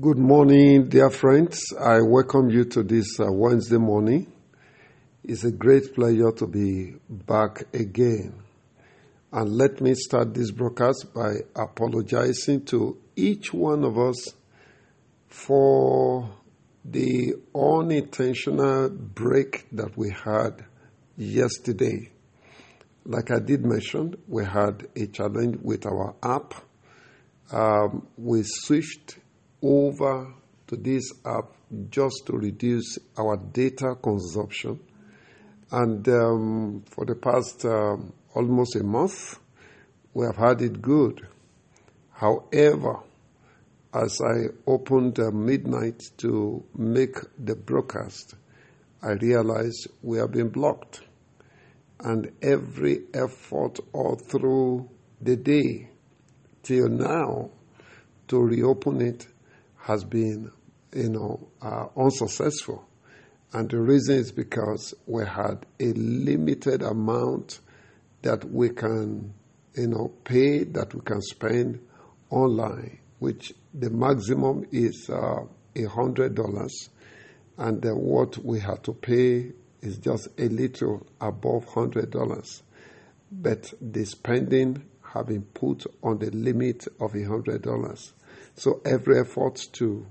Good morning, dear friends. I welcome you to this uh, Wednesday morning. It's a great pleasure to be back again. And let me start this broadcast by apologizing to each one of us for the unintentional break that we had yesterday. Like I did mention, we had a challenge with our app. Um, we switched over to this app just to reduce our data consumption. And um, for the past um, almost a month, we have had it good. However, as I opened uh, midnight to make the broadcast, I realized we have been blocked. And every effort all through the day till now to reopen it has been, you know, uh, unsuccessful. And the reason is because we had a limited amount that we can, you know, pay, that we can spend online, which the maximum is uh, a hundred dollars, and uh, what we had to pay is just a little above hundred dollars. But the spending have been put on the limit of a hundred dollars. So every effort to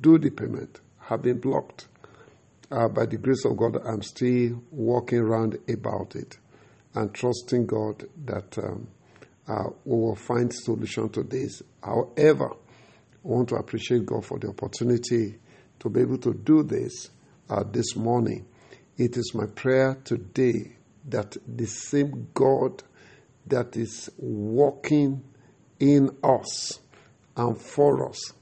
do the payment have been blocked. Uh, by the grace of God, I'm still walking around about it and trusting God that um, uh, we will find solution to this. However, I want to appreciate God for the opportunity to be able to do this uh, this morning. It is my prayer today that the same God that is working in us and for us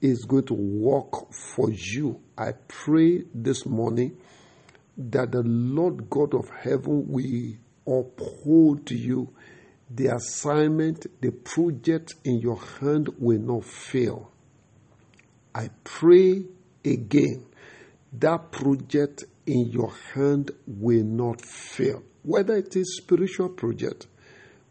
is going to work for you. I pray this morning that the Lord God of heaven will uphold you. The assignment, the project in your hand will not fail. I pray again that project in your hand will not fail. Whether it is spiritual project,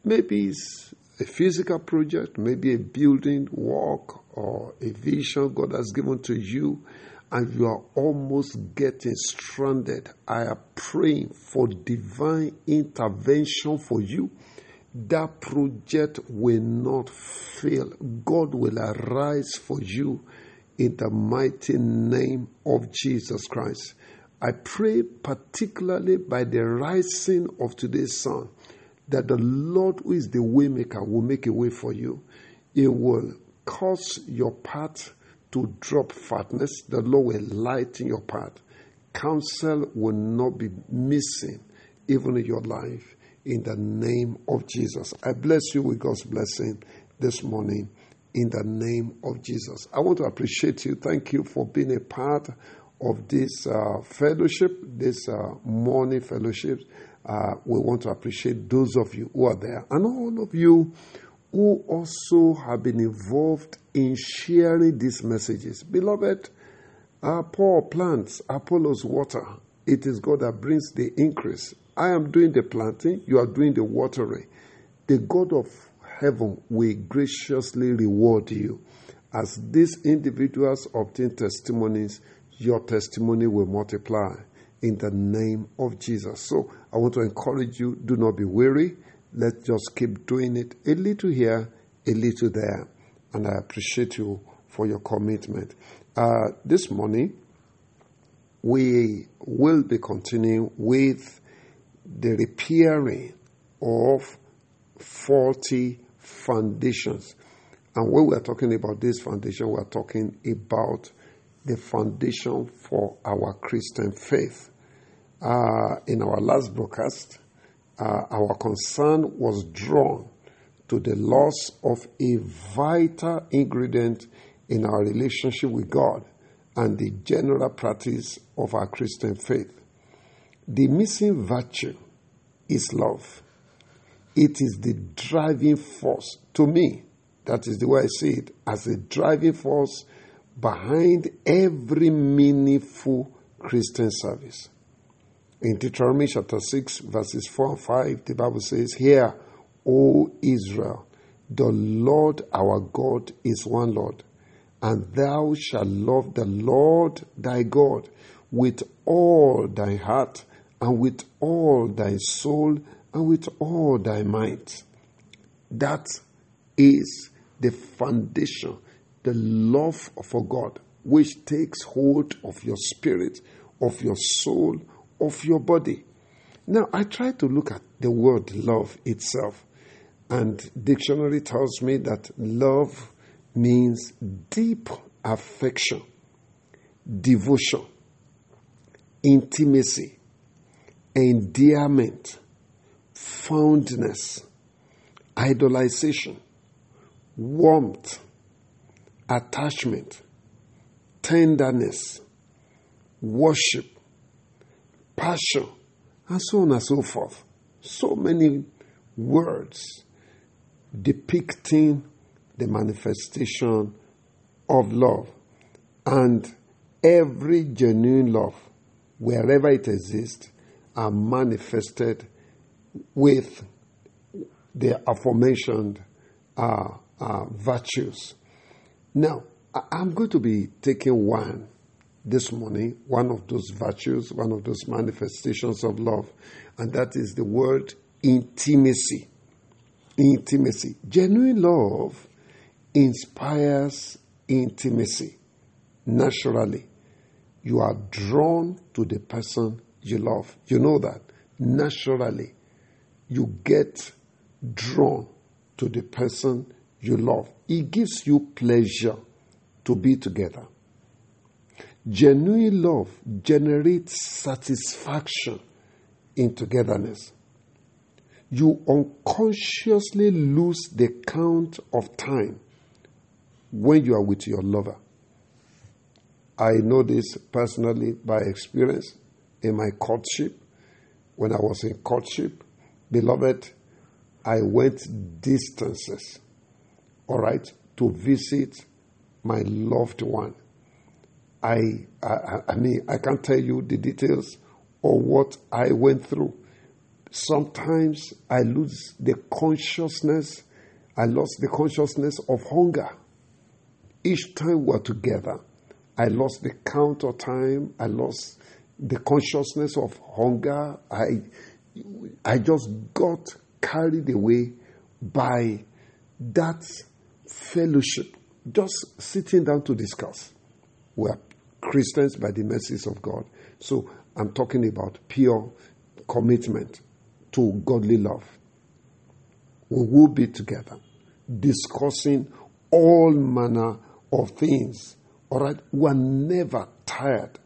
maybe it's a physical project, maybe a building work or a vision God has given to you, and you are almost getting stranded. I am praying for divine intervention for you. That project will not fail. God will arise for you in the mighty name of Jesus Christ. I pray particularly by the rising of today's sun that the Lord, who is the waymaker, will make a way for you. It will cause your path to drop fatness. The Lord will lighten your path. Counsel will not be missing, even in your life, in the name of Jesus. I bless you with God's blessing this morning in the name of Jesus. I want to appreciate you. Thank you for being a part of this uh, fellowship, this uh, morning fellowship. Uh, we want to appreciate those of you who are there and all of you who also have been involved in sharing these messages. Beloved, uh, Paul plants, Apollos water. It is God that brings the increase. I am doing the planting, you are doing the watering. The God of heaven will graciously reward you. As these individuals obtain testimonies, your testimony will multiply in the name of Jesus. So I want to encourage you do not be weary. Let's just keep doing it a little here, a little there. And I appreciate you for your commitment. Uh, this morning, we will be continuing with the repairing of faulty foundations. And when we are talking about this foundation, we are talking about the foundation for our Christian faith. Uh, in our last broadcast, uh, our concern was drawn to the loss of a vital ingredient in our relationship with God and the general practice of our Christian faith. The missing virtue is love. It is the driving force to me. That is the way I see it as a driving force behind every meaningful Christian service. In Deuteronomy chapter 6, verses 4 and 5, the Bible says, Hear, O Israel, the Lord our God is one Lord, and thou shalt love the Lord thy God with all thy heart, and with all thy soul, and with all thy might. That is the foundation, the love for God, which takes hold of your spirit, of your soul, of your body. Now, I try to look at the word love itself, and dictionary tells me that love means deep affection, devotion, intimacy, endearment, fondness, idolization, warmth, attachment, tenderness, worship, passion, and so on and so forth. So many words depicting the manifestation of love. And every genuine love, wherever it exists, are manifested with the aforementioned uh, uh, virtues. Now, I'm going to be taking one this morning, one of those virtues, one of those manifestations of love, and that is the word intimacy. Intimacy. Genuine love inspires intimacy naturally. You are drawn to the person you love. You know that. Naturally, you get drawn to the person you love. It gives you pleasure to be together. Genuine love generates satisfaction in togetherness. You unconsciously lose the count of time when you are with your lover. I know this personally by experience in my courtship. When I was in courtship, beloved, I went distances, all right, to visit my loved one. I, I, I mean, I can't tell you the details of what I went through. Sometimes I lose the consciousness, I lost the consciousness of hunger. Each time we're together, I lost the count of time, I lost the consciousness of hunger. I, I just got carried away by that fellowship, just sitting down to discuss. We're Christians by the mercies of God. So I'm talking about pure commitment to godly love. We will be together discussing all manner of things. All right? We are never tired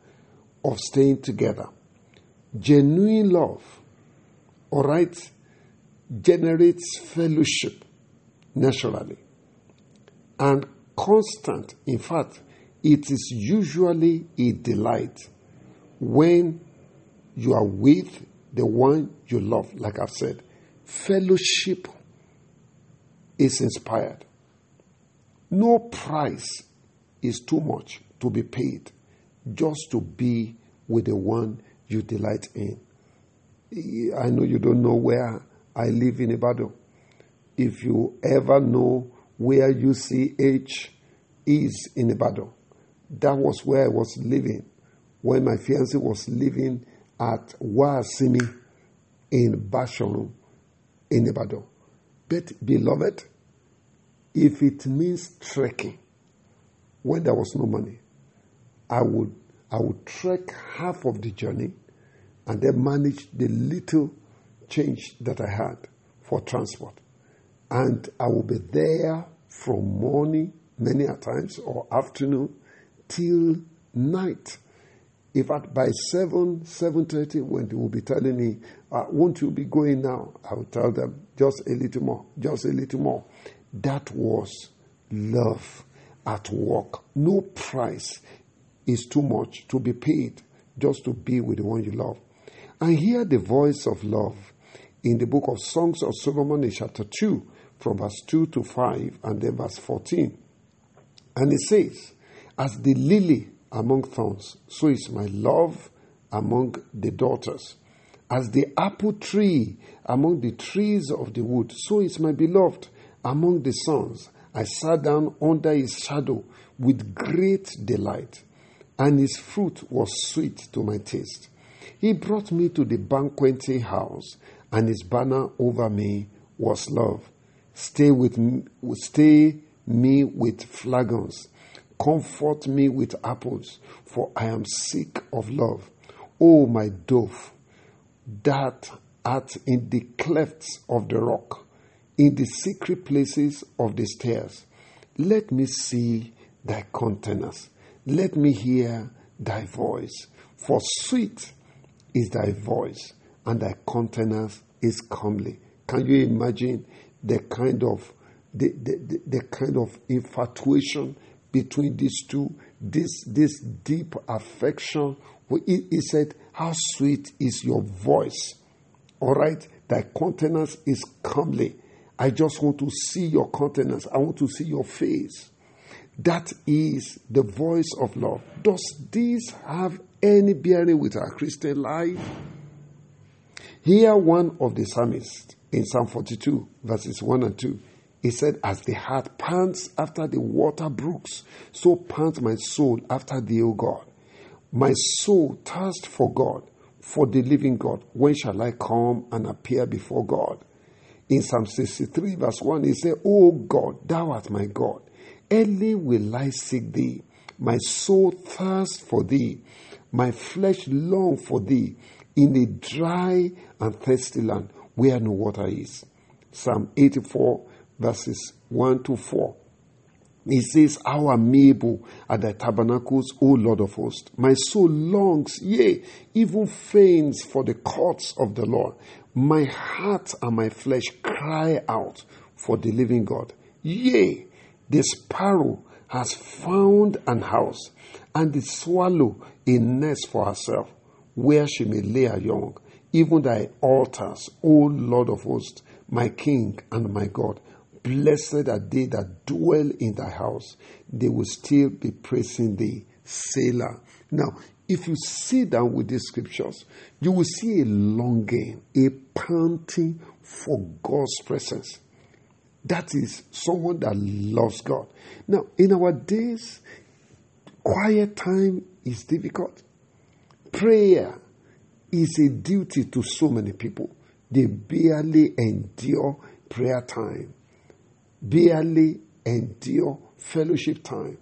of staying together. Genuine love, all right, generates fellowship naturally and constant. In fact, it is usually a delight when you are with the one you love, like I've said. Fellowship is inspired. No price is too much to be paid just to be with the one you delight in. I know you don't know where I live in Ibadan. If you ever know where UCH is in Ibadan, that was where I was living when my fiancée was living at Wasimi in Bashorun in Ibadan. But, beloved, if it means trekking, when there was no money, I would I would trek half of the journey and then manage the little change that I had for transport. And I will be there from morning, many a times, or afternoon till night. In fact, by 7, 7.30, when they will be telling me, uh, won't you be going now? I will tell them, just a little more, just a little more. That was love at work. No price is too much to be paid just to be with the one you love. And hear the voice of love in the book of Songs of Solomon in chapter 2, from verse 2 to 5, and then verse 14. And it says, As the lily among thorns, so is my love among the daughters. As the apple tree among the trees of the wood, so is my beloved among the sons. I sat down under his shadow with great delight, and his fruit was sweet to my taste. He brought me to the banqueting house, and his banner over me was love. Stay with me, stay me with flagons. Comfort me with apples, for I am sick of love. O my dove, that art in the clefts of the rock, in the secret places of the stairs, let me see thy countenance. Let me hear thy voice. For sweet is thy voice, and thy countenance is comely. Can you imagine the kind of the, the, the, kind of infatuation between these two, this this deep affection. He, he said, How sweet is your voice. All right, thy countenance is comely. I just want to see your countenance. I want to see your face. That is the voice of love. Does this have any bearing with our Christian life? Here, one of the psalmists in Psalm 42, verses 1 and 2, he said, As the heart pants after the water brooks, so pants my soul after thee, O God. My soul thirsts for God, for the living God. When shall I come and appear before God? In Psalm 63, verse 1, he said, O God, thou art my God. Early will I seek thee. My soul thirsts for thee. My flesh long for thee in a dry and thirsty land where no water is. Psalm 84, verses 1 to 4. He says, How amiable are thy tabernacles, O Lord of hosts. My soul longs, yea, even faints for the courts of the Lord. My heart and my flesh cry out for the living God. Yea, the sparrow has found an house, and the swallow a nest for herself, where she may lay her young. Even thy altars, O Lord of hosts, my King and my God. Blessed are they that dwell in thy house. They will still be praising thee. Selah. Now, if you sit down with these scriptures, you will see a longing, a panting for God's presence. That is someone that loves God. Now, in our days, quiet time is difficult. Prayer is a duty to so many people. They barely endure prayer time barely endure fellowship time.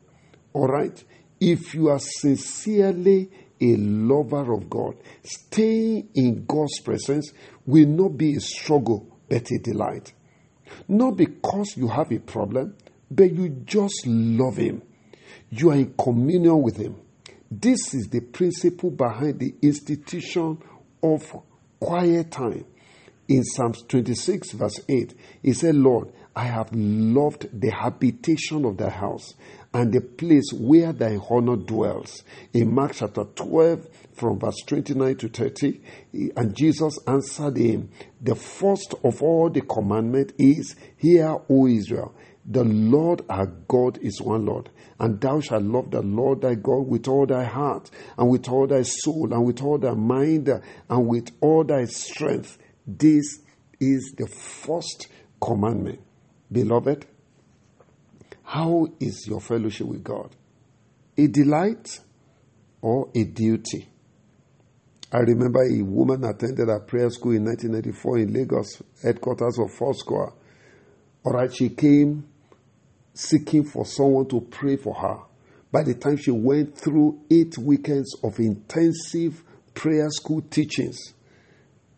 All right? If you are sincerely a lover of God, staying in God's presence will not be a struggle but a delight. Not because you have a problem, but you just love Him. You are in communion with Him. This is the principle behind the institution of quiet time. In Psalms 26, verse 8, he said, Lord, I have loved the habitation of thy house and the place where thy honor dwells. In Mark chapter 12, from verse 29 to 30, and Jesus answered him, The first of all the commandment is, Hear, O Israel, the Lord our God is one Lord, and thou shalt love the Lord thy God with all thy heart, and with all thy soul, and with all thy mind, and with all thy strength. This is the first commandment. Beloved, how is your fellowship with God? A delight or a duty? I remember a woman attended a prayer school in 1994 in Lagos, headquarters of Foursquare. All right, she came seeking for someone to pray for her. By the time she went through eight weekends of intensive prayer school teachings,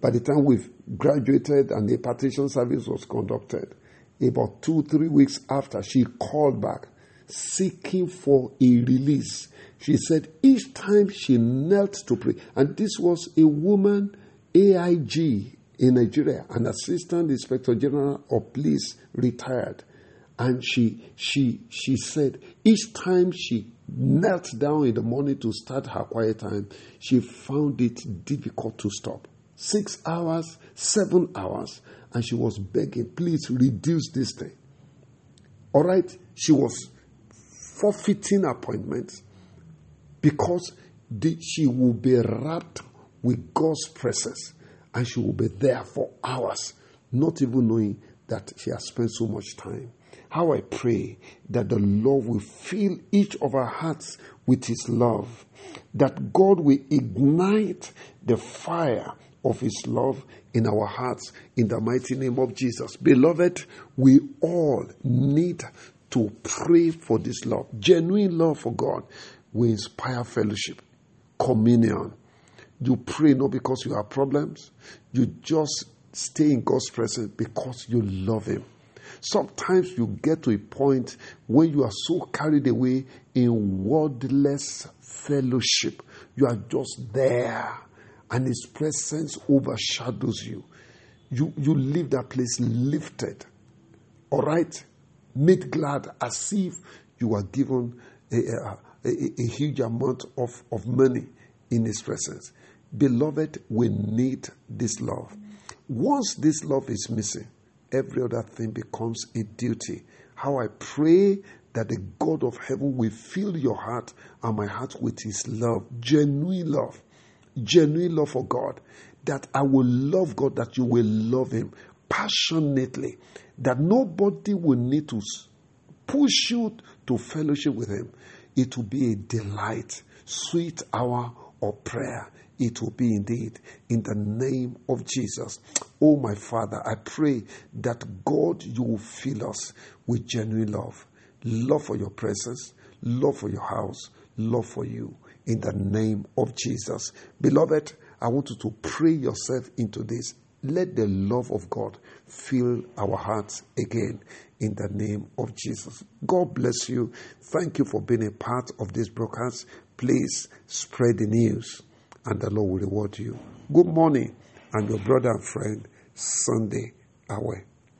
by the time we've graduated and the partition service was conducted, about two, three weeks after, she called back seeking for a release. She said each time she knelt to pray, and this was a woman, AIG in Nigeria, an assistant inspector general of police, retired. And she, she, she said each time she knelt down in the morning to start her quiet time, she found it difficult to stop. Six hours, seven hours and she was begging, please reduce this thing. All right, she was forfeiting appointments because she will be wrapped with God's presence and she will be there for hours, not even knowing that she has spent so much time. How I pray that the Lord will fill each of our hearts with His love, that God will ignite the fire of His love in our hearts in the mighty name of Jesus. Beloved, we all need to pray for this love. Genuine love for God will inspire fellowship, communion. You pray not because you have problems, you just stay in God's presence because you love Him. Sometimes you get to a point when you are so carried away in wordless fellowship. You are just there, and His presence overshadows you. You, you leave that place lifted. All right? Made glad as if you were given a, a, a, a huge amount of, of money in His presence. Beloved, we need this love. Once this love is missing, every other thing becomes a duty. How I pray that the God of heaven will fill your heart and my heart with his love, genuine love, genuine love for God. That I will love God, that you will love him passionately, that nobody will need to push you to fellowship with him. It will be a delight, sweet hour of prayer it will be indeed in the name of Jesus. Oh, my Father, I pray that God, you will fill us with genuine love love for your presence, love for your house, love for you in the name of Jesus. Beloved, I want you to pray yourself into this. Let the love of God fill our hearts again in the name of Jesus. God bless you. Thank you for being a part of this broadcast. Please spread the news and the Lord will reward you. Good morning. I'm your brother and friend, Sunday Awe.